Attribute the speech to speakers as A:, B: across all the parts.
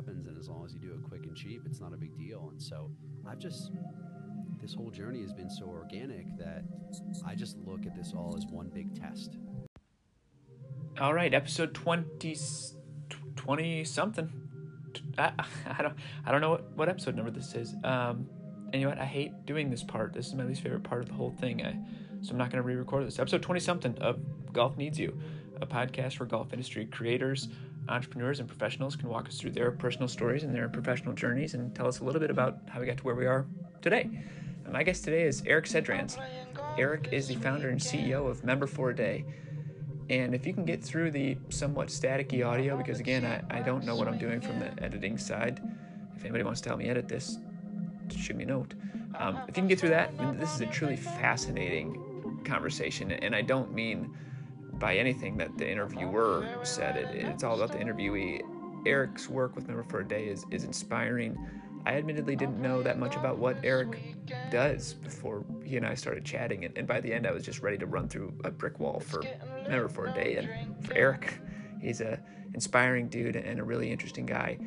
A: happens, and as long as you do it quick and cheap, it's not a big deal. And so I've just this whole journey has been so organic that I just look at this all as one big test.
B: All right, episode 20, 20 something. I, I don't I don't know what, what episode number this is. Um, and you know what? I hate doing this part. This is my least favorite part of the whole thing. I, so I'm not going to re-record this. Episode 20 something of Golf Needs You, a podcast for golf industry creators, entrepreneurs, and professionals can walk us through their personal stories and their professional journeys and tell us a little bit about how we got to where we are today. And my guest today is Eric Sedrans. Eric is the founder and CEO of Member for a Day. And if you can get through the somewhat staticky audio, because again, I, I don't know what I'm doing from the editing side. If anybody wants to help me edit this, shoot me a note. Um, if you can get through that, this is a truly fascinating conversation. And I don't mean by anything that the interviewer said. It, it's all about the interviewee. Eric's work with Member for a Day is, is inspiring. I admittedly didn't know that much about what Eric does before he and I started chatting, and, and by the end, I was just ready to run through a brick wall for Member for a Day. And for Eric, he's a inspiring dude and a really interesting guy.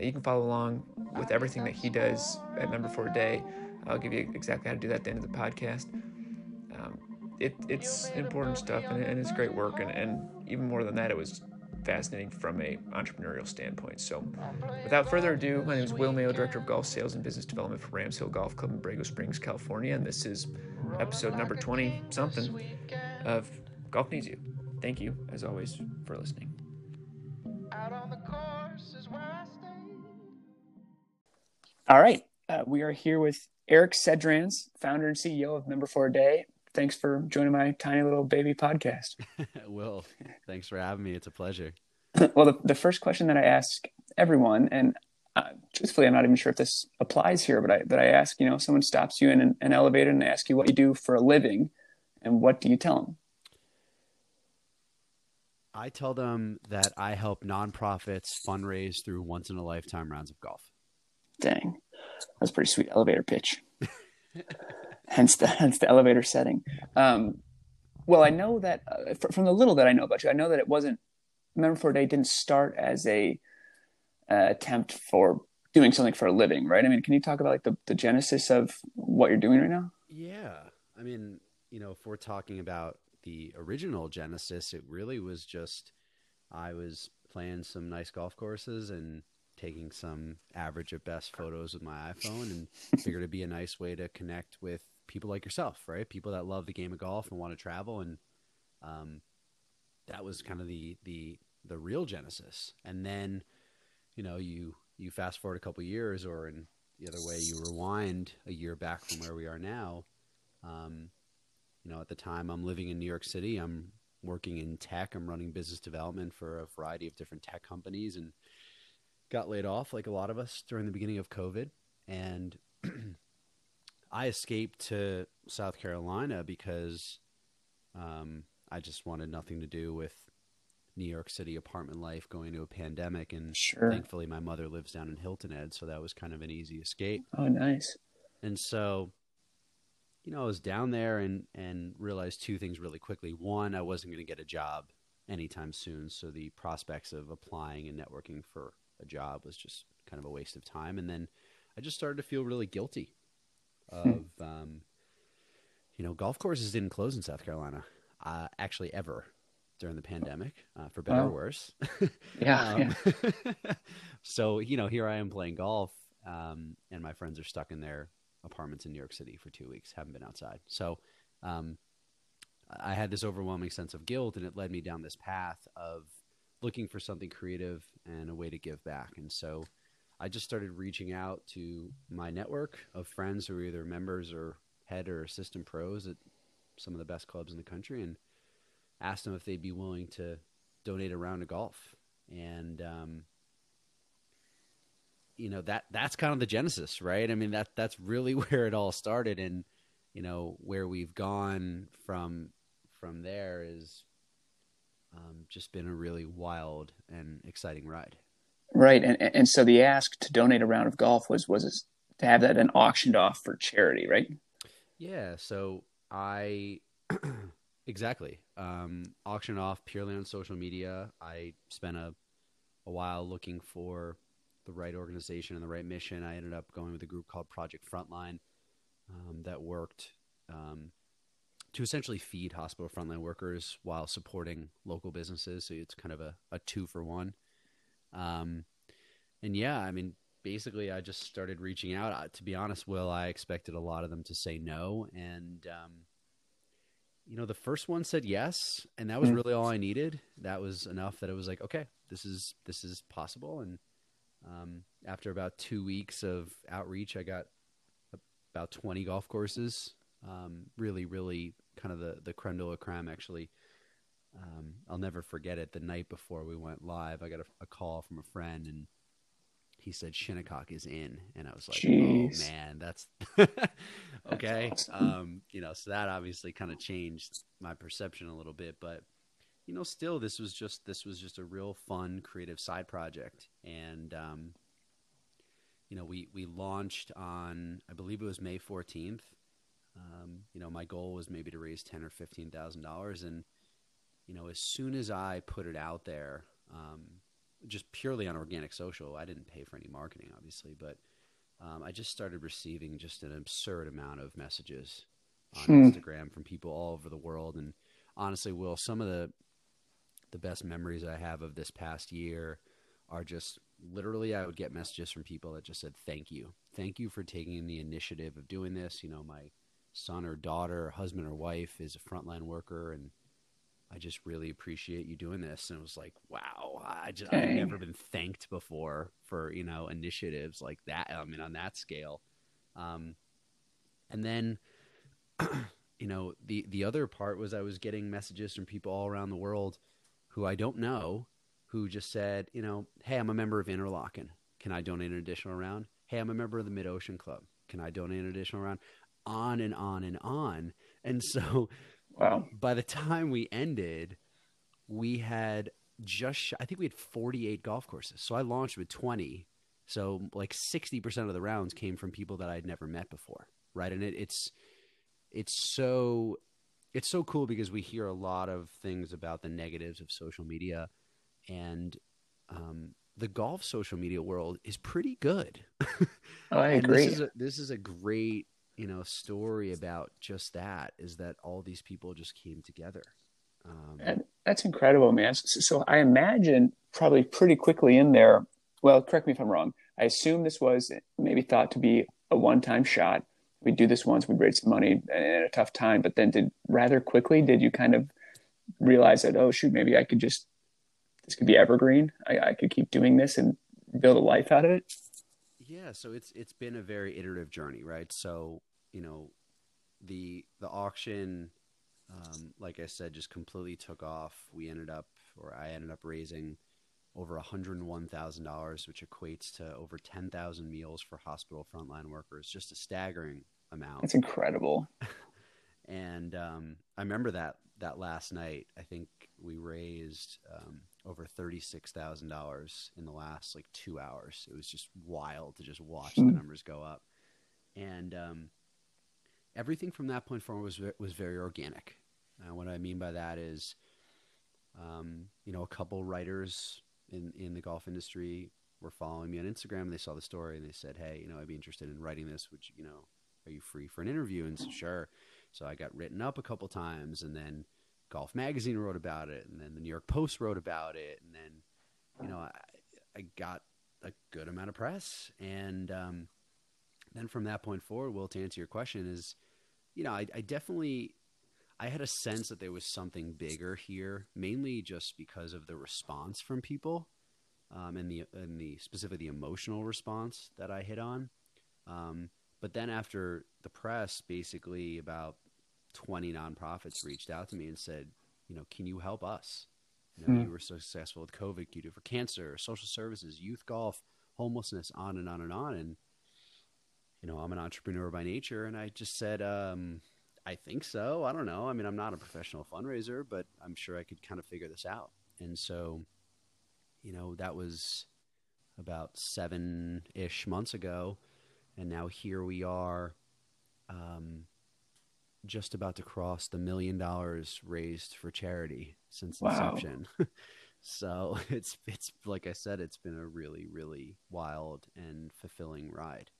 B: You can follow along with everything that he does at Member for a Day. I'll give you exactly how to do that at the end of the podcast. It, it's important stuff and, and, it's great work, and, and even more than that, it was fascinating from a entrepreneurial standpoint. So, without further ado, my name is Will Mayo, Director of Golf Sales and Business Development for Rams Hill Golf Club in Borrego Springs, California, and this is episode number 20 something of Golf Needs You. Thank you, as always, for listening. All right, uh, we are here with Eric Sedrans, founder and CEO of Member for a Day, thanks for joining my tiny little baby podcast.
A: Will, thanks for having me. It's a pleasure.
B: well, the, the first question that I ask everyone, and uh, truthfully, I'm not even sure if this applies here, but I but I ask, you know, someone stops you in an, an elevator and they ask you what you do for a living, and what do you tell them?
A: I tell them that I help nonprofits fundraise through once in a lifetime rounds of golf.
B: Dang, that's a pretty sweet elevator pitch. hence the hence the elevator setting. Um, well, I know that uh, from the little that I know about you, I know that it wasn't. Member for a Day didn't start as a uh, attempt for doing something for a living, right? I mean, can you talk about like the, the genesis of what you're doing right now?
A: Yeah, I mean, you know, if we're talking about the original genesis, it really was just I was playing some nice golf courses and taking some average at best photos with my iPhone and figured it'd be a nice way to connect with people like yourself, right? People that love the game of golf and want to travel, and um, that was kind of the the the real genesis. And then, you know, you you fast forward a couple years, or in the other way, you rewind a year back from where we are now. Um, you know, at the time, I'm living in New York City. I'm working in tech. I'm running business development for a variety of different tech companies, and got laid off like a lot of us during the beginning of COVID. And I escaped to South Carolina because um, I just wanted nothing to do with New York City apartment life going to a pandemic. And
B: sure.
A: thankfully, my mother lives down in Hilton Head, so that was kind of an easy escape.
B: Oh, nice.
A: And so, you know, I was down there and, and realized two things really quickly. One, I wasn't going to get a job anytime soon, so the prospects of applying and networking for a job was just kind of a waste of time. And then I just started to feel really guilty. Of um, you know golf courses didn't close in South Carolina uh, actually ever during the pandemic uh, for better or worse.
B: yeah. um,
A: yeah. so you know here I am playing golf um, and my friends are stuck in their apartments in New York City for two weeks haven't been outside so um, I had this overwhelming sense of guilt and it led me down this path of looking for something creative and a way to give back and so I just started reaching out to my network of friends who are either members or head or assistant pros at some of the best clubs in the country and asked them if they'd be willing to donate a round of golf. And, um, you know, that, that's kind of the genesis, right? I mean, that, that's really where it all started. And, you know, where we've gone from, from there is, um, just been a really wild and exciting ride.
B: Right, and and so the ask to donate a round of golf was was to have that then auctioned off for charity, right?
A: Yeah. So I exactly um, auctioned off purely on social media. I spent a a while looking for the right organization and the right mission, I ended up going with a group called Project Frontline um, that worked um, to essentially feed hospital frontline workers while supporting local businesses. So it's kind of a, a two for one. Um, and yeah, I mean, basically, I just started reaching out. Uh, to be honest, Will, I expected a lot of them to say no, and um, you know, the first one said yes, and that was mm. really all I needed. That was enough that it was like, okay, this is this is possible. And um, after about two weeks of outreach, I got about twenty golf courses. Um, really, really, kind of the the creme de la creme. Actually, um, I'll never forget it. The night before we went live, I got a, a call from a friend, and he said Shinnecock is in, and I was like, oh, Jeez. oh man, that's okay. That's awesome. um, you know, so that obviously kind of changed my perception a little bit, but you know, still this was just this was just a real fun, creative side project, and um, you know, we we launched on I believe it was May fourteenth. Um, you know, my goal was maybe to raise ten or fifteen thousand dollars, and you know, as soon as I put it out there, um, just purely on organic social. I didn't pay for any marketing, obviously, but um, I just started receiving just an absurd amount of messages on hmm. Instagram from people all over the world. And honestly, Will, some of the the best memories I have of this past year are just literally I would get messages from people that just said thank you, thank you for taking the initiative of doing this. You know, my son or daughter, or husband or wife is a frontline worker, and I just really appreciate you doing this. And it was like, wow, I just I've never been thanked before for you know initiatives like that. I mean, on that scale. Um, and then, you know, the the other part was I was getting messages from people all around the world who I don't know, who just said, you know, hey, I'm a member of Interlachen. Can I donate an additional round? Hey, I'm a member of the Mid Ocean Club. Can I donate an additional round? On and on and on. And so
B: Wow.
A: By the time we ended, we had just I think we had 48 golf courses. So I launched with 20. So like 60% of the rounds came from people that I'd never met before, right? And it, it's it's so it's so cool because we hear a lot of things about the negatives of social media and um, the golf social media world is pretty good.
B: Oh, I agree.
A: This is, a, this is a great you know story about just that is that all these people just came together.
B: Um, and that's incredible man. So, so, i imagine probably pretty quickly in there well correct me if i'm wrong. I assume this was maybe thought to be a one-time shot. We'd do this once we'd raise some money in a tough time but then did rather quickly did you kind of realize that oh shoot maybe i could just this could be evergreen? I, I could keep doing this and build a life out of it?
A: Yeah, so it's it's been a very iterative journey, right? So you know, the the auction, um, like I said, just completely took off. We ended up, or I ended up raising over $101,000, which equates to over 10,000 meals for hospital frontline workers. Just a staggering amount.
B: That's incredible.
A: and um, I remember that that last night. I think we raised um, over thirty-six thousand dollars in the last like two hours. It was just wild to just watch the hmm. numbers go up, and um, everything from that point forward was was very organic. Uh, what I mean by that is, um, you know, a couple writers in in the golf industry were following me on Instagram. And they saw the story and they said, "Hey, you know, I'd be interested in writing this. Would you, know, are you free for an interview?" And said, sure. So I got written up a couple times, and then Golf Magazine wrote about it, and then the New York Post wrote about it, and then you know I, I got a good amount of press, and um, then from that point forward, Will, to answer your question, is you know I, I definitely I had a sense that there was something bigger here, mainly just because of the response from people, um, and the and the specifically the emotional response that I hit on. Um, but then after the press, basically about 20 nonprofits reached out to me and said, you know, can you help us? You know, mm. you were so successful with COVID. You do for cancer, social services, youth golf, homelessness, on and on and on. And, you know, I'm an entrepreneur by nature. And I just said, um, I think so. I don't know. I mean, I'm not a professional fundraiser, but I'm sure I could kind of figure this out. And so, you know, that was about seven ish months ago. And now here we are. Um, just about to cross the million dollars raised for charity since wow. inception. So it's it's like I said, it's been a really really wild and fulfilling ride.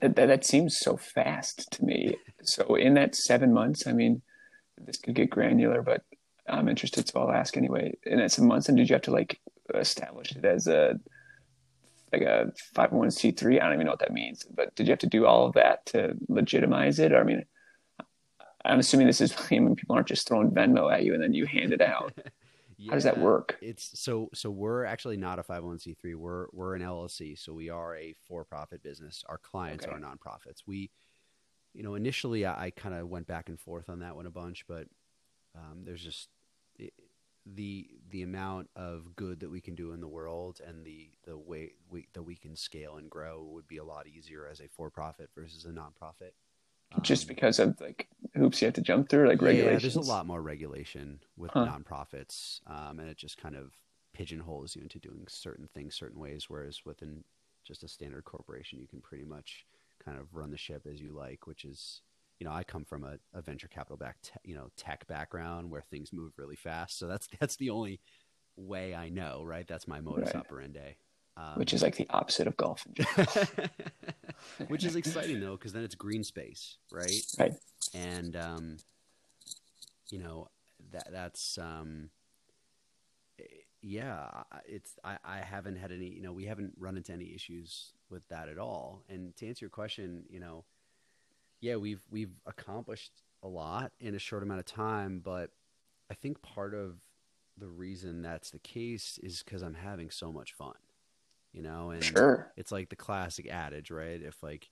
B: That, that, seems so fast to me. so in that seven months, I mean, this could get granular, but I'm interested, so I'll ask anyway. In that seven months, and did you have to like establish it as a like a 501c3? I don't even know what that means, but did you have to do all of that to legitimize it? Or I mean, I'm assuming this is I mean, people aren't just throwing Venmo at you and then you hand it out. yeah, How does that work?
A: It's so so we're actually not a 501c3. We're we're an LLC, so we are a for-profit business. Our clients okay. are nonprofits. We, you know, initially I, I kind of went back and forth on that one a bunch, but um, there's just it, the the amount of good that we can do in the world and the the way we, that we can scale and grow would be a lot easier as a for-profit versus a nonprofit
B: just um, because of like hoops you have to jump through, like regulations.
A: Yeah, there's a lot more regulation with huh. nonprofits, um, and it just kind of pigeonholes you into doing certain things certain ways. Whereas within just a standard corporation, you can pretty much kind of run the ship as you like, which is you know, I come from a, a venture capital back, te- you know, tech background where things move really fast. So that's that's the only way I know, right? That's my modus right. operandi.
B: Um, Which is like the opposite of golf.
A: Which is exciting though, because then it's green space, right?
B: Right.
A: And um, you know that that's um, yeah, it's I, I haven't had any, you know, we haven't run into any issues with that at all. And to answer your question, you know, yeah, we've we've accomplished a lot in a short amount of time, but I think part of the reason that's the case is because I'm having so much fun you know and
B: sure
A: it's like the classic adage right if like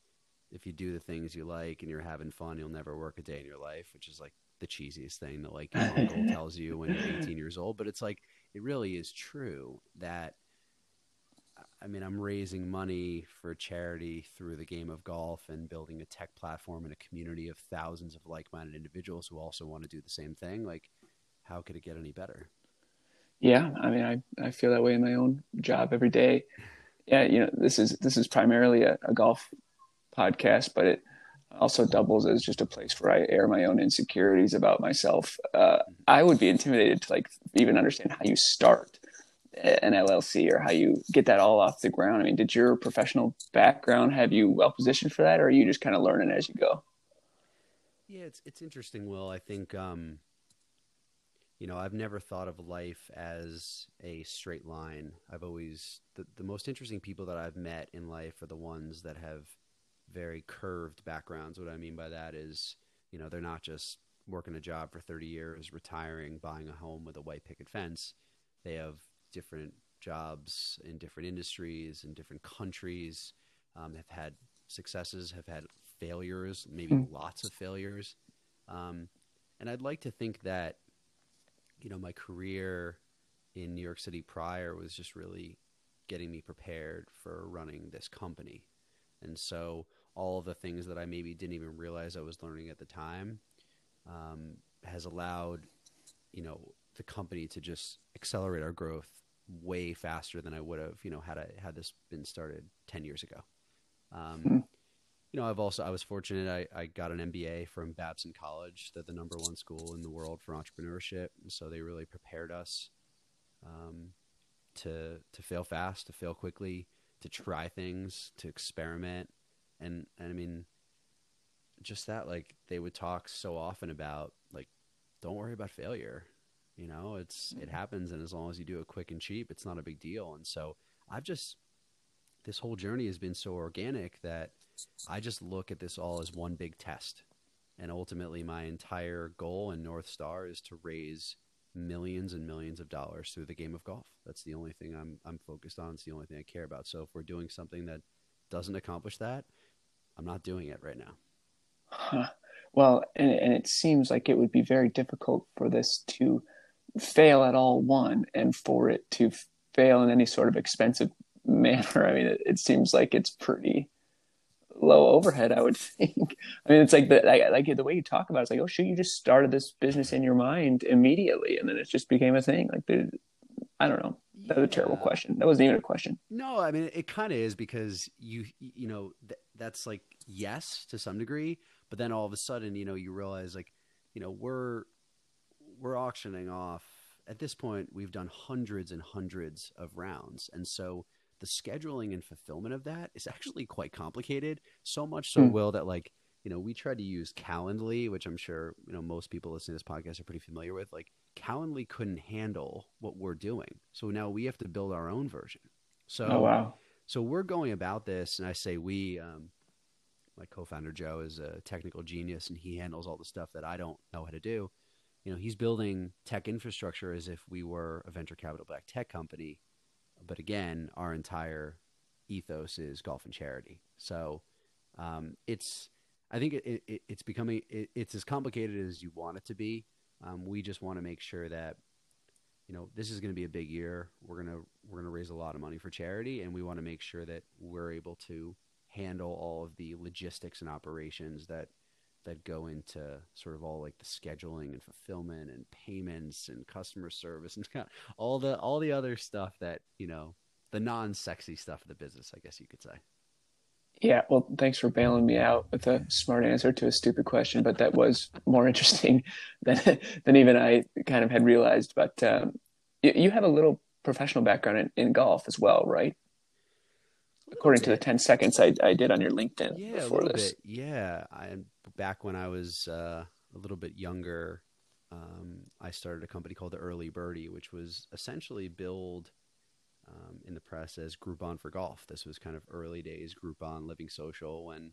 A: if you do the things you like and you're having fun you'll never work a day in your life which is like the cheesiest thing that like your uncle tells you when you're 18 years old but it's like it really is true that I mean, I'm raising money for charity through the game of golf and building a tech platform and a community of thousands of like-minded individuals who also want to do the same thing. Like, how could it get any better?
B: Yeah, I mean, I, I feel that way in my own job every day. Yeah, you know, this is this is primarily a, a golf podcast, but it also doubles as just a place where I air my own insecurities about myself. Uh, I would be intimidated to like even understand how you start an LLC or how you get that all off the ground. I mean, did your professional background have you well positioned for that, or are you just kind of learning as you go?
A: Yeah, it's it's interesting, Will. I think um, you know, I've never thought of life as a straight line. I've always the, the most interesting people that I've met in life are the ones that have very curved backgrounds. What I mean by that is, you know, they're not just working a job for 30 years, retiring, buying a home with a white picket fence. They have different jobs in different industries in different countries, um, have had successes, have had failures, maybe mm. lots of failures. Um, and I'd like to think that you know, my career in New York City prior was just really getting me prepared for running this company. And so all of the things that I maybe didn't even realize I was learning at the time um, has allowed, you know, the company to just accelerate our growth way faster than I would have, you know, had I had this been started 10 years ago. Um, mm-hmm you know, I've also I was fortunate. I, I got an MBA from Babson College, they're the number one school in the world for entrepreneurship, and so they really prepared us um, to to fail fast, to fail quickly, to try things, to experiment, and, and I mean, just that like they would talk so often about like, don't worry about failure. You know, it's it happens, and as long as you do it quick and cheap, it's not a big deal. And so I've just this whole journey has been so organic that I just look at this all as one big test. And ultimately, my entire goal and North Star is to raise millions and millions of dollars through the game of golf. That's the only thing I'm, I'm focused on. It's the only thing I care about. So if we're doing something that doesn't accomplish that, I'm not doing it right now.
B: Huh. Well, and, and it seems like it would be very difficult for this to fail at all, one, and for it to fail in any sort of expensive manner. I mean, it, it seems like it's pretty low overhead, I would think. I mean, it's like the like, the way you talk about it, it's like, oh shoot, you just started this business in your mind immediately, and then it just became a thing. Like, the, I don't know. That was a terrible question. That wasn't even a question.
A: No, I mean, it, it kind of is because you you know th- that's like yes to some degree, but then all of a sudden, you know, you realize like, you know, we're we're auctioning off at this point, we've done hundreds and hundreds of rounds. And so the scheduling and fulfillment of that is actually quite complicated. So much so,
B: Hmm.
A: Will, that like, you know, we tried to use Calendly, which I'm sure, you know, most people listening to this podcast are pretty familiar with. Like, Calendly couldn't handle what we're doing. So now we have to build our own version. So,
B: Oh wow.
A: so we're going about this, and I say we. Um, my co-founder Joe is a technical genius, and he handles all the stuff that I don't know how to do. You know, he's building tech infrastructure as if we were a venture capital backed tech company, but again, our entire ethos is golf and charity. So um, it's, I think it, it, it's becoming it, it's as complicated as you want it to be. Um, we just want to make sure that you know this is going to be a big year. We're gonna we're gonna raise a lot of money for charity, and we want to make sure that we're able to handle all of the logistics and operations that that go into sort of all like the scheduling and fulfillment and payments and customer service and all the all the other stuff that you know the non-sexy stuff of the business i guess you could say
B: Yeah, well, thanks for bailing me out with a smart answer to a stupid question, but that was more interesting than than even I kind of had realized. But um, you, you have a little professional background in, in golf as well, right? According to the ten seconds I, I did on your LinkedIn
A: yeah
B: before this.
A: bit. Yeah i back when i was uh, a little bit younger um, i started a company called the early birdie which was essentially billed um, in the press as groupon for golf. This was kind of early days groupon living social when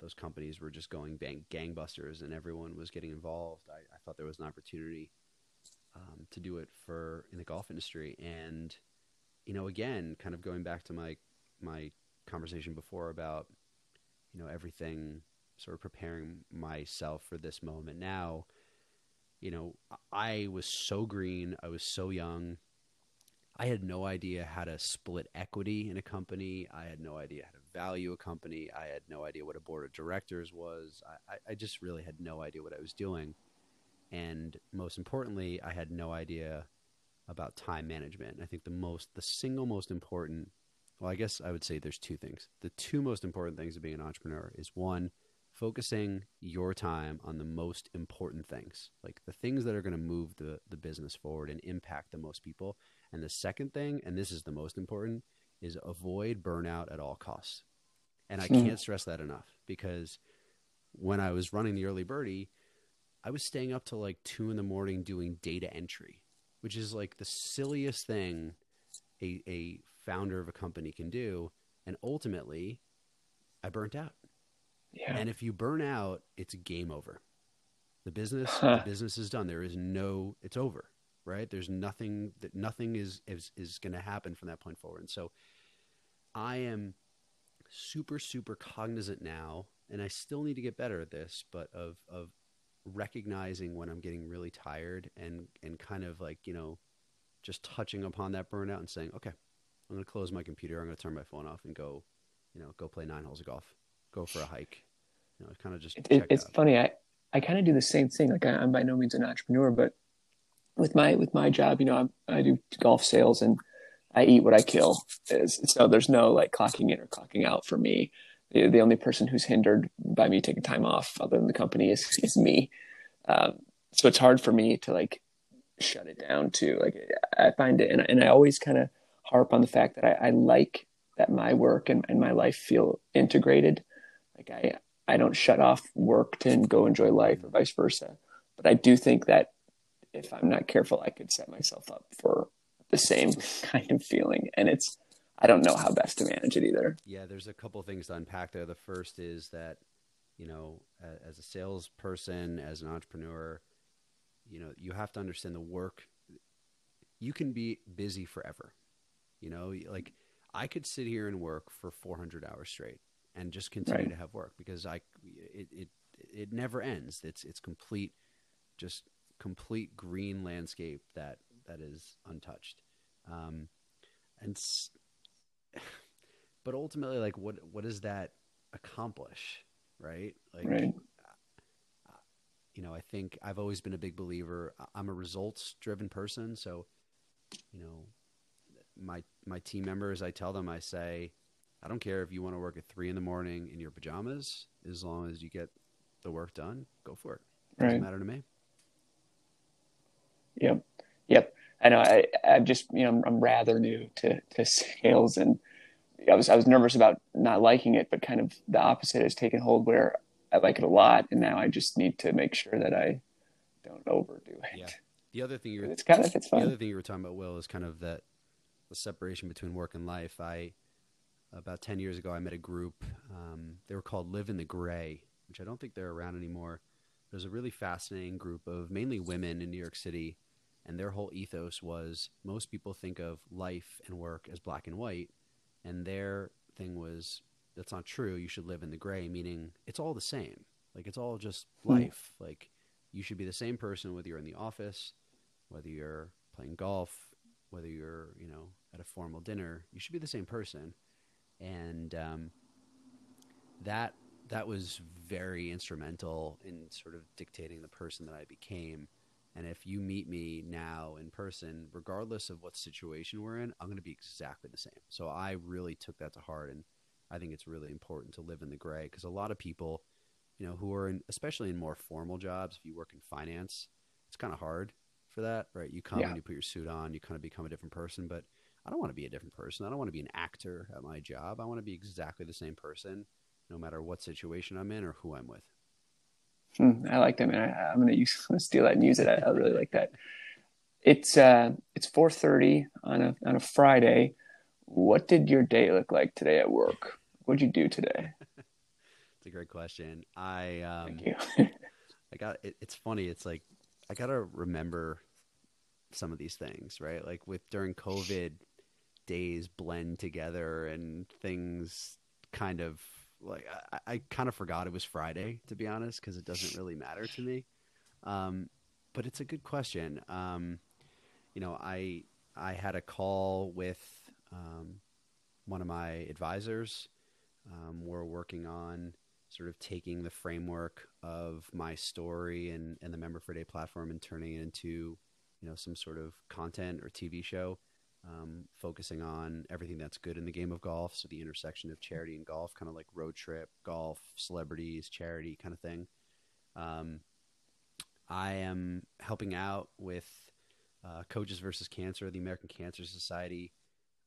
A: those companies were just going bang gangbusters and everyone was getting involved. I, I thought there was an opportunity um, to do it for in the golf industry. And you know again kind of going back to my my conversation before about you know everything sort of preparing myself for this moment. Now you know i was so green i was so young. I had no idea how to split equity in a company. I had no idea how to value a company. I had no idea what a board of directors was. I, I just really had no idea what i was doing. And most importantly i had no idea about time management. I think the most the single most important well, I guess I would say there's two things. The two most important things of being an entrepreneur is one, focusing your time on the most important things, like the things that are going to move the, the business forward and impact the most people. And the second thing, and this is the most important, is avoid burnout at all costs. And I
B: Hmm.
A: can't stress that enough because when I was running the early birdie, I was staying up till like two in the morning doing data entry, which is like the silliest thing a, a founder of a company can do. And ultimately, I burnt out.
B: Yeah.
A: And if you burn out, it's game over. The business,
B: Huh.
A: the business is done. There is no, it's over, right? There's nothing that nothing is is, is going to happen from that point forward. And so, I am super super cognizant now, and I still need to get better at this, but of of recognizing when I'm getting really tired and and kind of like you know, just touching upon that burnout and saying, okay, I'm going to close my computer. I'm going to turn my phone off and go, you know, go play nine holes of golf, go for a hike. You know, it's kind of just
B: It, it's
A: out.
B: funny. I, I kind of do the same thing. Like I, I'm by no means an entrepreneur, but with my with my job, you know, I'm, I do golf sales and I eat what I kill. So there's no like clocking in or clocking out for me. The, the only person who's hindered by me taking time off, other than the company, is is me. Um, so it's hard for me to like shut it down too. Like I find it, and, and I always kind of harp on the fact that I, I like that my work and, and my life feel integrated. Like I, I don't shut off work to go enjoy life or vice versa. But I do think that if I'm not careful, I could set myself up for the same kind of feeling. And it's, I don't know how best to manage it either.
A: Yeah, there's a couple things to unpack there. The first is that, you know, as a salesperson, as an entrepreneur, you know, you have to understand the work. You can be busy forever. You know, like I could sit here and work for 400 hours straight and just continue
B: Right.
A: to have work because I it, it it never ends. It's it's complete, just complete green landscape that that is untouched. Um, and but ultimately, like, what what does that accomplish, right? Like,
B: Right.
A: you know, I think I've always been a big believer. I'm a results driven person, so you know, my my team members, I tell them, I say, I don't care if you want to work at three in the morning in your pajamas, as long as you get the work done, go for it. Doesn't
B: Right.
A: matter to me.
B: Yep. Yep. I know I, I'm just, you know, I'm, I'm rather new to, to sales and I was, I was nervous about not liking it, but kind of the opposite has taken hold where I like it a lot. And now I just need to make sure that I don't overdo it.
A: Yeah. The other thing you're,
B: It's kind of, it's fun.
A: the other thing you were talking about, Will, is kind of that the separation between work and life. I about ten years ago, I met a group. Um, they were called Live in the Gray, which I don't think they're around anymore. There's a really fascinating group of mainly women in New York City, and their whole ethos was most people think of life and work as black and white, and their thing was that's not true. You should live in the gray, meaning it's all the same. Like it's all just
B: Hmm.
A: life. Like you should be the same person whether you're in the office, whether you're playing golf, whether you're you know at a formal dinner. You should be the same person, and um, that that was very instrumental in sort of dictating the person that I became. And if you meet me now in person, regardless of what situation we're in, I'm going to be exactly the same. So I really took that to heart, and I think it's really important to live in the gray because a lot of people, you know, who are in, especially in more formal jobs, if you work in finance, it's kind of hard for that, right? You come
B: Yeah.
A: and you put your suit on, you kind of become a different person. But I don't want to be a different person. I don't want to be an actor at my job. I want to be exactly the same person, no matter what situation I'm in or who I'm with.
B: Hmm, I like that, man. I, I'm gonna use steal that and use it. I, I really like that. It's uh, it's 4:30 on a on a Friday. What did your day look like today at work? What'd you do today?
A: It's a great question. I um,
B: Thank you.
A: I got it, it's funny. It's like I gotta remember some of these things, right? Like with during COVID, days blend together and things kind of like I, I kind of forgot it was Friday to be honest because it doesn't really matter to me. Um, but it's a good question. Um, you know, I I had a call with um, one of my advisors. Um, we're working on sort of taking the framework of my story and, and the Member for Day platform and turning it into, you know, some sort of content or TV show, um, focusing on everything that's good in the game of golf. So the intersection of charity and golf, kind of like road trip, golf, celebrities, charity kind of thing. Um, I am helping out with uh, Coaches versus Cancer, the American Cancer Society.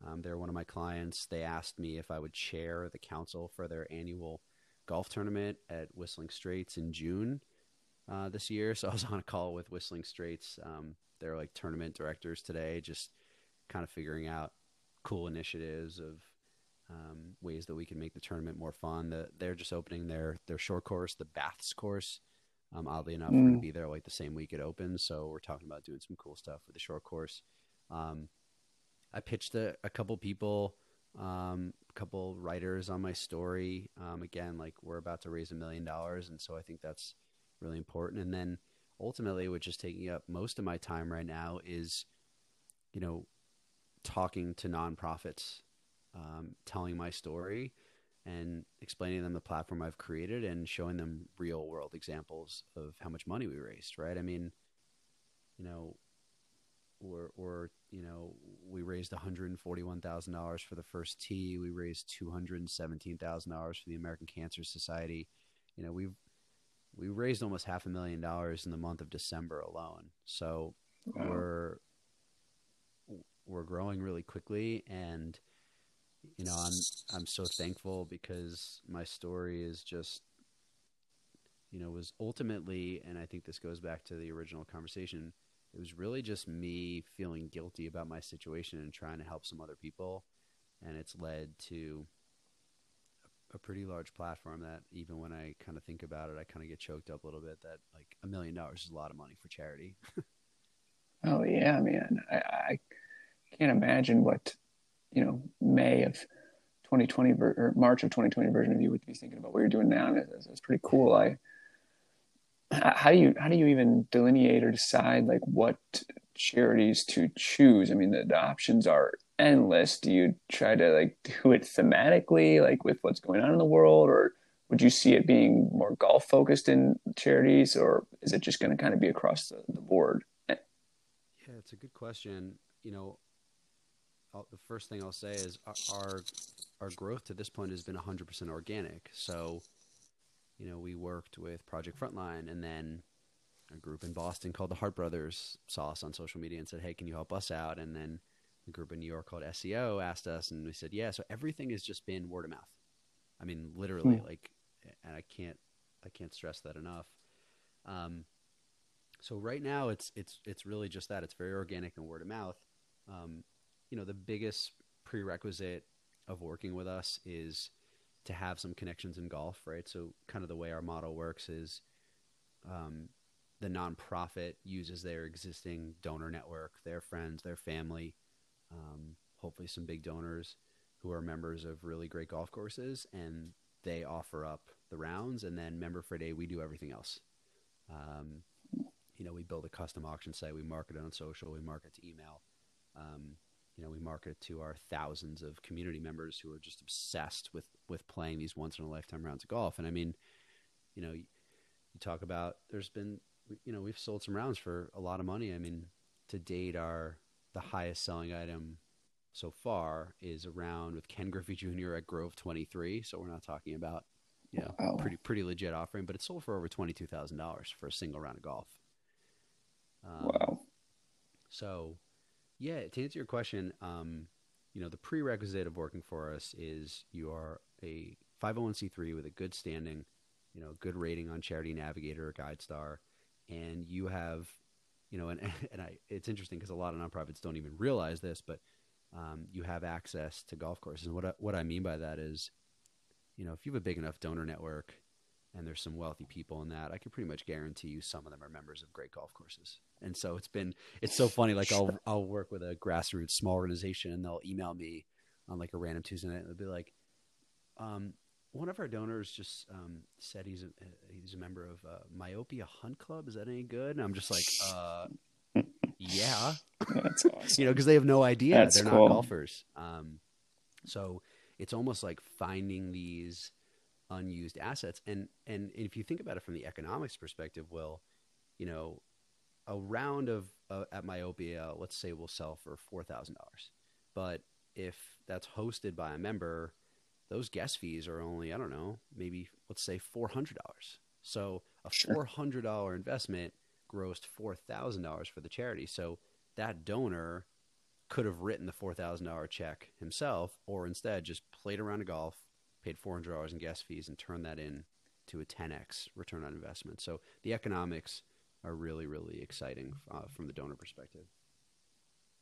A: Um, they're one of my clients. They asked me if I would chair the council for their annual golf tournament at Whistling Straits in June uh, this year. So I was on a call with Whistling Straits. Um, they're like tournament directors today, just kind of figuring out cool initiatives of um, ways that we can make the tournament more fun. The, they're just opening their their short course, the Baths course. Um, oddly enough, we're going to
B: Mm.
A: be there like the same week it opens, so we're talking about doing some cool stuff with the short course. Um, I pitched a, a couple people, um, a couple writers on my story. Um, again, like we're about to raise a million dollars, and so I think that's really important. And then ultimately, which is taking up most of my time right now, is you know talking to nonprofits, um, telling my story, and explaining to them the platform I've created, and showing them real world examples of how much money we raised. Right? I mean, you know, or or you know we raised one hundred and forty one thousand dollars for the first tee. We raised two hundred and seventeen thousand dollars for the American Cancer Society. You know we've we raised almost half a million dollars in the month of December alone. So
B: Wow.
A: we're we're growing really quickly and you know I'm I'm so thankful because my story is just you know was ultimately and I think this goes back to the original conversation it was really just me feeling guilty about my situation and trying to help some other people and it's led to a, pretty large platform that even when I kind of think about it I kind of get choked up a little bit that like a million dollars is a lot of money for charity
B: Oh yeah, man. I, I can't imagine what you know May of 2020 ver- or March of 2020 version of you would be thinking about what you're doing now. It's, it's pretty cool. I how do you how do you even delineate or decide like what charities to choose? I mean, the, the options are endless. Do you try to like do it thematically, like with what's going on in the world, or would you see it being more golf focused in charities, or is it just going to kind of be across the, the board?
A: Yeah, it's a good question. You know, I'll, the first thing I'll say is our, our growth to this point has been 100% organic. So, you know, we worked with Project Frontline, and then a group in Boston called the Hart Brothers saw us on social media and said, "Hey, can you help us out?" And then a group in New York called SEO asked us, and we said, "Yeah." So everything has just been word of mouth. I mean, literally,
B: Hmm.
A: like, and I can't, I can't stress that enough. Um, so right now, it's it's it's really just that. It's very organic and word of mouth. Um, you know, the biggest prerequisite of working with us is to have some connections in golf, right? So, kind of the way our model works is um, the nonprofit uses their existing donor network, their friends, their family, um, hopefully some big donors who are members of really great golf courses, and they offer up the rounds. And then, member for a day, we do everything else. Um, you know, we build a custom auction site, we market it on social, we market to email. Um, you know, we market it to our thousands of community members who are just obsessed with with playing these once in a lifetime rounds of golf. And I mean, you know, you, talk about there's been, you know, we've sold some rounds for a lot of money. I mean, to date, our the highest selling item so far is a round with Ken Griffey Jr. at Grove 23. So we're not talking about, you know,
B: Wow.
A: pretty pretty legit offering, but it sold for over twenty two thousand dollars for a single round of golf. Um,
B: Wow.
A: so, yeah, to answer your question, um, you know, the prerequisite of working for us is you are a 501c3 with a good standing, you know, good rating on Charity Navigator or GuideStar, and you have, you know, and and I, it's interesting because a lot of nonprofits don't even realize this, but um, you have access to golf courses. And what I, what I mean by that is, you know, if you have a big enough donor network and there's some wealthy people in that, I can pretty much guarantee you some of them are members of great golf courses. And so it's been it's so funny. Like I'll I'll work with a grassroots small organization and they'll email me on like a random Tuesday night and they'll be like, um, one of our donors just um, said he's a he's a member of uh, Myopia Hunt Club. Is that any good? And I'm just like, uh, yeah,
B: That's awesome.
A: you know, because they have no idea
B: That's
A: they're
B: cool.
A: not golfers. Um, so it's almost like finding these unused assets, and and if you think about it from the economics perspective, Will, you know, a round of uh, at Myopia, let's say, will sell for four thousand dollars, but if that's hosted by a member, those guest fees are only I don't know, maybe let's say four hundred dollars. So a four hundred dollar investment grossed four thousand dollars for the charity. So that donor could have written the four thousand dollar check himself, or instead just played around a golf, paid four hundred dollars in guest fees, and turned that in to a ten x return on investment. So the economics are really really exciting uh, from the donor perspective.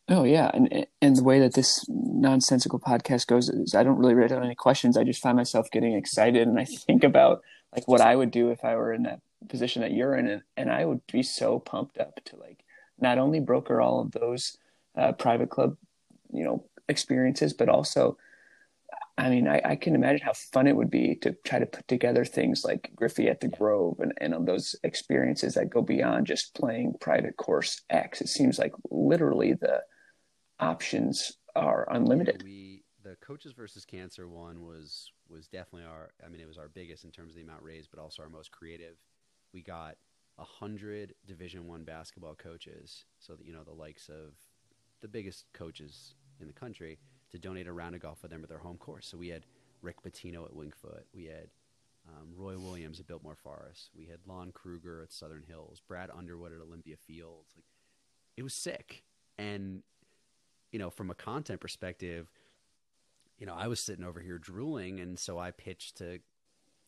B: Oh yeah, and and the way that this nonsensical podcast goes is I don't really write down any questions. I just find myself getting excited, and I think about like what I would do if I were in that position that you're in, and, and I would be so pumped up to like not only broker all of those uh, private club, you know, experiences, but also, I mean, I, I can imagine how fun it would be to try to put together things like Griffey at the Grove and and those experiences that go beyond just playing private course X. It seems like literally the options are unlimited.
A: Yeah, we the coaches versus cancer one was was definitely our. I mean, it was our biggest in terms of the amount raised, but also our most creative. We got a hundred Division One basketball coaches, so that you know the likes of the biggest coaches in the country, to donate a round of golf for them at their home course. So we had Rick Pitino at Winged Foot, we had um, Roy Williams at Biltmore Forest, we had Lon Kruger at Southern Hills, Brad Underwood at Olympia Fields. Like, it was sick, and you know, from a content perspective, you know, I was sitting over here drooling, and so I pitched to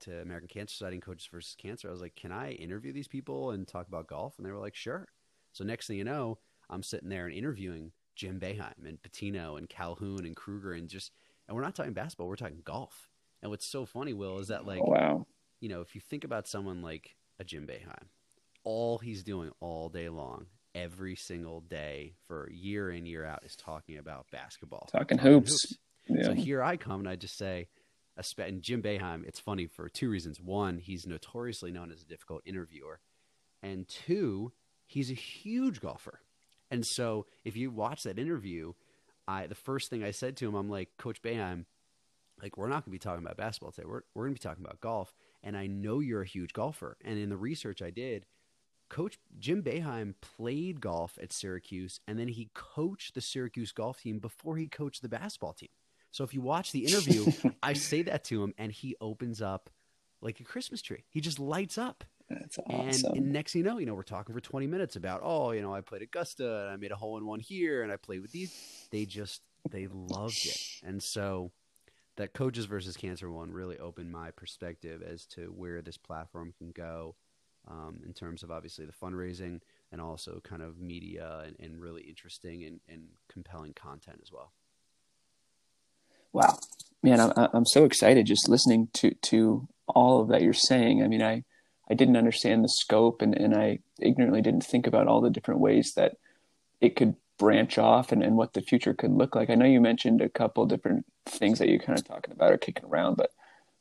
A: to American Cancer Society and Coaches versus Cancer. I was like, "Can I interview these people and talk about golf?" And they were like, "Sure." So next thing you know, I'm sitting there and interviewing Jim Boeheim and Pitino and Calhoun and Kruger and just, and we're not talking basketball, we're talking golf. And what's so funny, Will, is that like,
B: Oh, wow.
A: you know, if you think about someone like a Jim Boeheim, all he's doing all day long, every single day for year in year out, is talking about basketball,
B: Talking hoops. Yeah.
A: so here I come and I just say, and Jim Boeheim, it's funny for two reasons. One, he's notoriously known as a difficult interviewer. And two, he's a huge golfer. And so if you watch that interview, I the first thing I said to him, I'm like, Coach Boeheim, like we're not gonna be talking about basketball today. We're we're gonna be talking about golf. And I know you're a huge golfer. And in the research I did, Coach Jim Boeheim played golf at Syracuse and then he coached the Syracuse golf team before he coached the basketball team. So if you watch the interview, I say that to him and he opens up like a Christmas tree. He just lights up.
B: That's
A: And, and next thing you know, you know, we're talking for 20 minutes about, oh, you know, I played Augusta and I made a hole in one here and I played with these. They just, they loved it. And so that coaches versus cancer one really opened my perspective as to where this platform can go um, in terms of obviously the fundraising and also kind of media and, and really interesting and, and compelling content as well.
B: Wow, man, I'm I'm so excited just listening to to all of that you're saying. I mean, I I didn't understand the scope, and and I ignorantly didn't think about all the different ways that it could branch off and, and what the future could look like. I know you mentioned a couple different things that you're kind of talking about or kicking around, but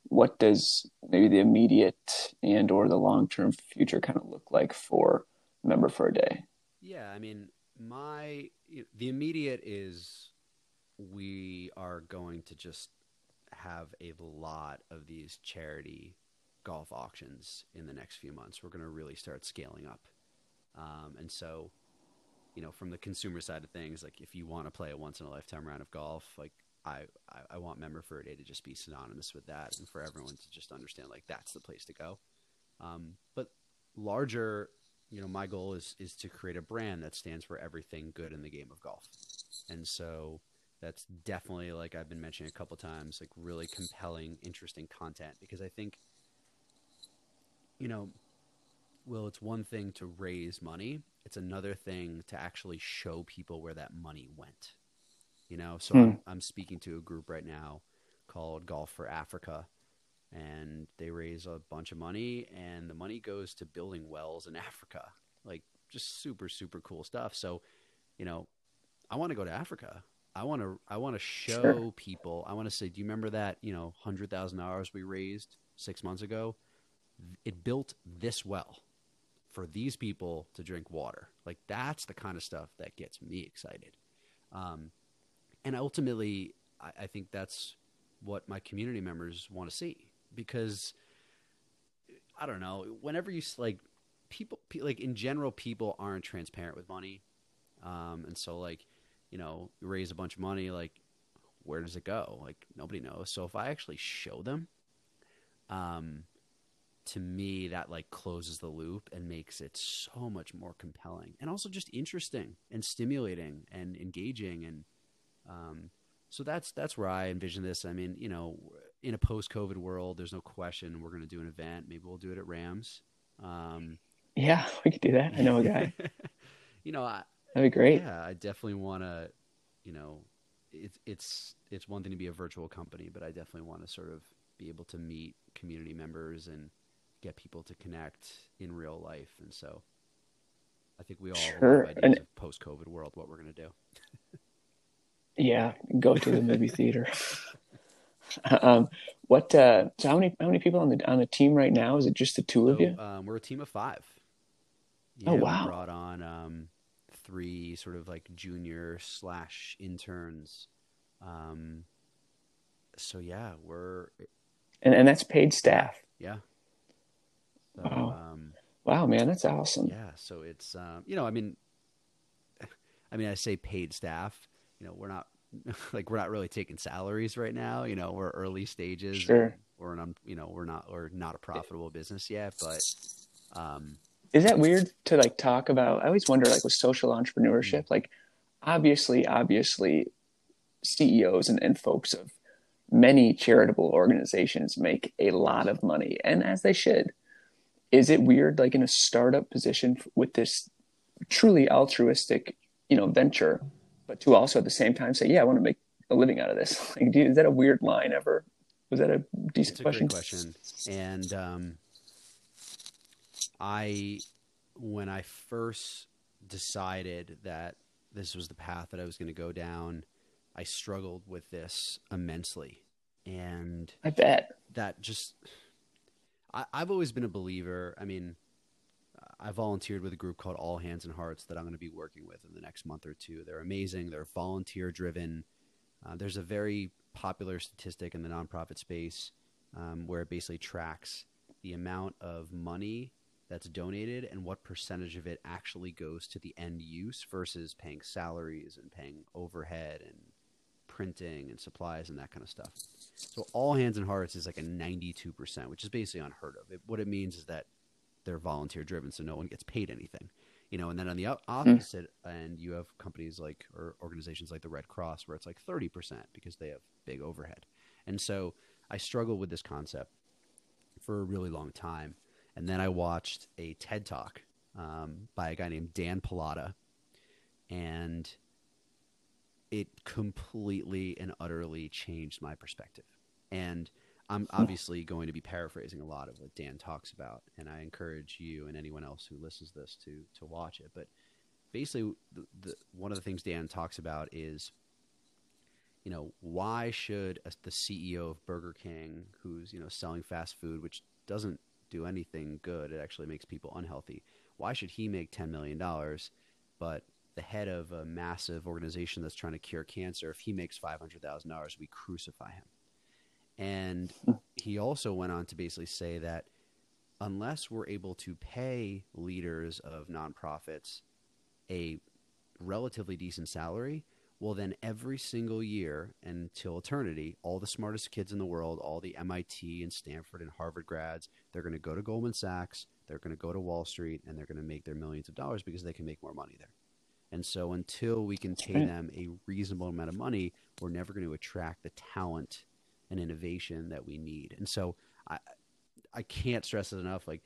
B: what does maybe the immediate and or the long term future kind of look like for member for a day?
A: Yeah, I mean, my the immediate is we are going to just have a lot of these charity golf auctions in the next few months. We're going to really start scaling up, um, and so you know, from the consumer side of things, like if you want to play a once in a lifetime round of golf, like I, I, I want member for a day to just be synonymous with that and for everyone to just understand like that's the place to go. Um, but larger, you know, my goal is, is to create a brand that stands for everything good in the game of golf. And so that's definitely like I've been mentioning a couple times, like really compelling, interesting content because I think, you know, well, it's one thing to raise money. It's another thing to actually show people where that money went. You know, so
B: Hmm.
A: I'm, I'm speaking to a group right now called Golf for Africa, and they raise a bunch of money, and the money goes to building wells in Africa. Like, just super, super cool stuff. So, you know, I want to go to Africa. I want to, I want to show
B: Sure.
A: people. I want to say, do you remember that, you know, hundred thousand dollars we raised six months ago? It built this well for these people to drink water. Like that's the kind of stuff that gets me excited. Um, and ultimately, I, I think that's what my community members want to see because I don't know. Whenever you like people, pe- like in general, people aren't transparent with money, um, and so like you know, you raise a bunch of money, like where does it go? Like nobody knows. So if I actually show them, um, to me that like closes the loop and makes it so much more compelling and also just interesting and stimulating and engaging and um, so that's that's where I envision this. I mean, you know, in a post-COVID world, there's no question we're going to do an event. Maybe we'll do it at Rams. Um,
B: Yeah, we could do that. I know a guy.
A: you know, I,
B: That'd be great.
A: yeah, I definitely want to. You know, it's it's it's one thing to be a virtual company, but I definitely want to sort of be able to meet community members and get people to connect in real life. And so, I think we all have
B: Sure,
A: of ideas of post-COVID world what we're going to do.
B: Yeah, go to the movie theater. um, what? Uh, so how many how many people on the on the team right now? Is it just the two of you?
A: Um, we're a team of five.
B: Oh, wow.
A: We brought on um, three sort of like junior slash interns. Um, so yeah, we're
B: And and that's paid staff.
A: yeah. So,
B: Wow.
A: um,
B: Wow, man, that's awesome.
A: yeah. So it's um, you know, I mean, I mean, I say paid staff. You know, we're not like we're not really taking salaries right now. You know, we're early stages.
B: Sure.
A: We're an, you know, we're not we're not a profitable business yet, but um,
B: Is that weird to like talk about? I always wonder, like with social entrepreneurship, like obviously, obviously, CEOs and, and folks of many charitable organizations make a lot of money, and as they should. Is it weird, like in a startup position with this truly altruistic, you know, venture, but to also at the same time say, "Yeah, I want to make a living out of this." Like, you, is that a weird line ever? Was that a decent
A: a
B: question?
A: question. And um, I, when I first decided that this was the path that I was going to go down, I struggled with this immensely. And
B: I bet.
A: that just, I, I've always been a believer. I mean, I volunteered with a group called All Hands and Hearts that I'm going to be working with in the next month or two. They're amazing. They're volunteer driven. Uh, there's a very popular statistic in the nonprofit space um, where it basically tracks the amount of money that's donated and what percentage of it actually goes to the end use versus paying salaries and paying overhead and printing and supplies and that kind of stuff. So all hands and hearts is like a 92%, which is basically unheard of. It, what it means is that they're volunteer driven, so no one gets paid anything. You know, and then on the
B: Hmm.
A: opposite end, you have companies like or organizations like the Red Cross where it's like thirty percent because they have big overhead. And so I struggled with this concept for a really long time. And then I watched a TED talk um, by a guy named Dan Pallotta, and it completely and utterly changed my perspective. And I'm obviously going to be paraphrasing a lot of what Dan talks about, and I encourage you and anyone else who listens to this to to watch it. But basically, the, the, one of the things Dan talks about is, you know, why should a, the CEO of Burger King, who's you know selling fast food, which doesn't do anything good, it actually makes people unhealthy. Why should he make ten million dollars, but the head of a massive organization that's trying to cure cancer, if he makes five hundred thousand dollars, we crucify him. And hmm. he also went on to basically say that unless we're able to pay leaders of nonprofits a relatively decent salary, well, then every single year until eternity, all the smartest kids in the world, all the MIT and Stanford and Harvard grads, they're going to go to Goldman Sachs, they're going to go to Wall Street, and they're going to make their millions of dollars because they can make more money there. And so until we can pay them a reasonable amount of money, we're never going to attract the talent and innovation that we need. And so I I can't stress it enough. Like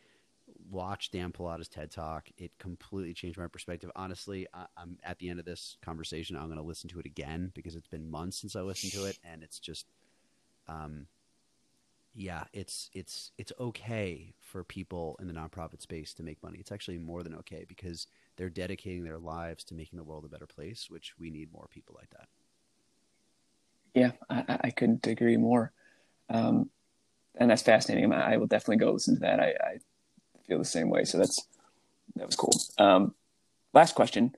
A: watch Dan Pallotta's TED Talk. It completely changed my perspective. Honestly, I, I'm at the end of this conversation. I'm going to listen to it again because it's been months since I listened to it, and it's just, um, yeah, it's it's it's okay for people in the nonprofit space to make money. It's actually more than okay because they're dedicating their lives to making the world a better place, which we need more people like that.
B: Yeah, I, I- couldn't agree more. Um, and that's fascinating. I, I will definitely go listen to that. I, I feel the same way. So that's that was cool. Um, last question.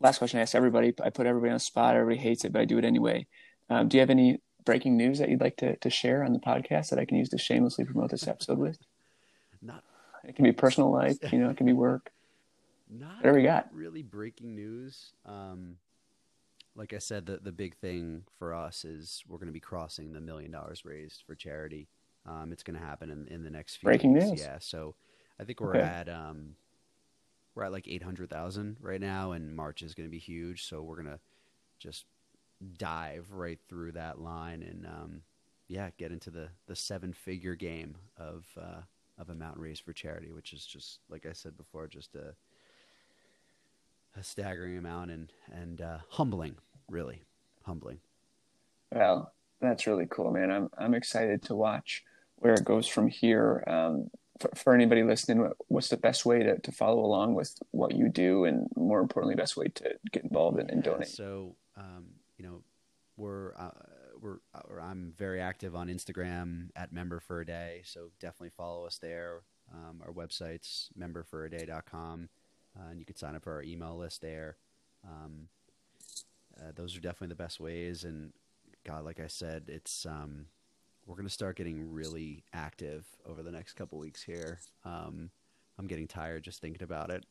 B: Last question I ask everybody. I put everybody on the spot. Everybody hates it, but I do it anyway. Um, do you have any breaking news that you'd like to, to share on the podcast that I can use to shamelessly promote this episode with?
A: Not
B: It can be personal life, you know, it can be work.
A: Not
B: Whatever you got.
A: really breaking news. Um, like I said, the the big thing for us is we're going to be crossing the million dollars raised for charity. Um, it's going to happen in, in the next few
B: Breaking
A: weeks.
B: news.
A: Yeah, so I think we're
B: Okay.
A: at um, we're at like eight hundred thousand right now, and March is going to be huge. So we're going to just dive right through that line and um, yeah, get into the the seven figure game of uh, of amount raised for charity, which is just like I said before, just a a staggering amount and and uh, humbling, really humbling.
B: Well, that's really cool, man. I'm I'm excited to watch where it goes from here. Um, for, for anybody listening, what- what's the best way to, to follow along with what you do, and more importantly, best way to get involved and, and donate?
A: So, um, you know, we're uh, we're uh, I'm very active on Instagram at Member for a Day. So definitely follow us there. Um, our website's memberforaday.com, uh, and you can sign up for our email list there. Um, uh, those are definitely the best ways. And God, like I said, it's um, we're gonna start getting really active over the next couple weeks here. Um, I'm getting tired just thinking about it,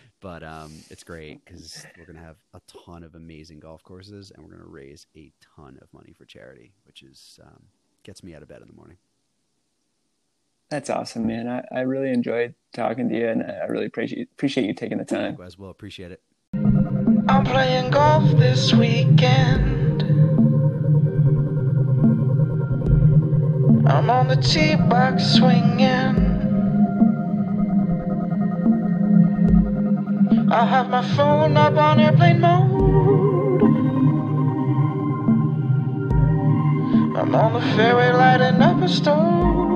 A: but um, it's great because we're gonna have a ton of amazing golf courses, and we're gonna raise a ton of money for charity, which is um, gets me out of bed in the morning.
B: That's awesome, man. I, I really enjoyed talking to you, and I really appreciate appreciate you taking the time.
A: Likewise, we'll appreciate it.
C: I'm playing golf this weekend. I'm on the tee box swinging. I have my phone up on airplane mode. I'm on the fairway lighting up a stove.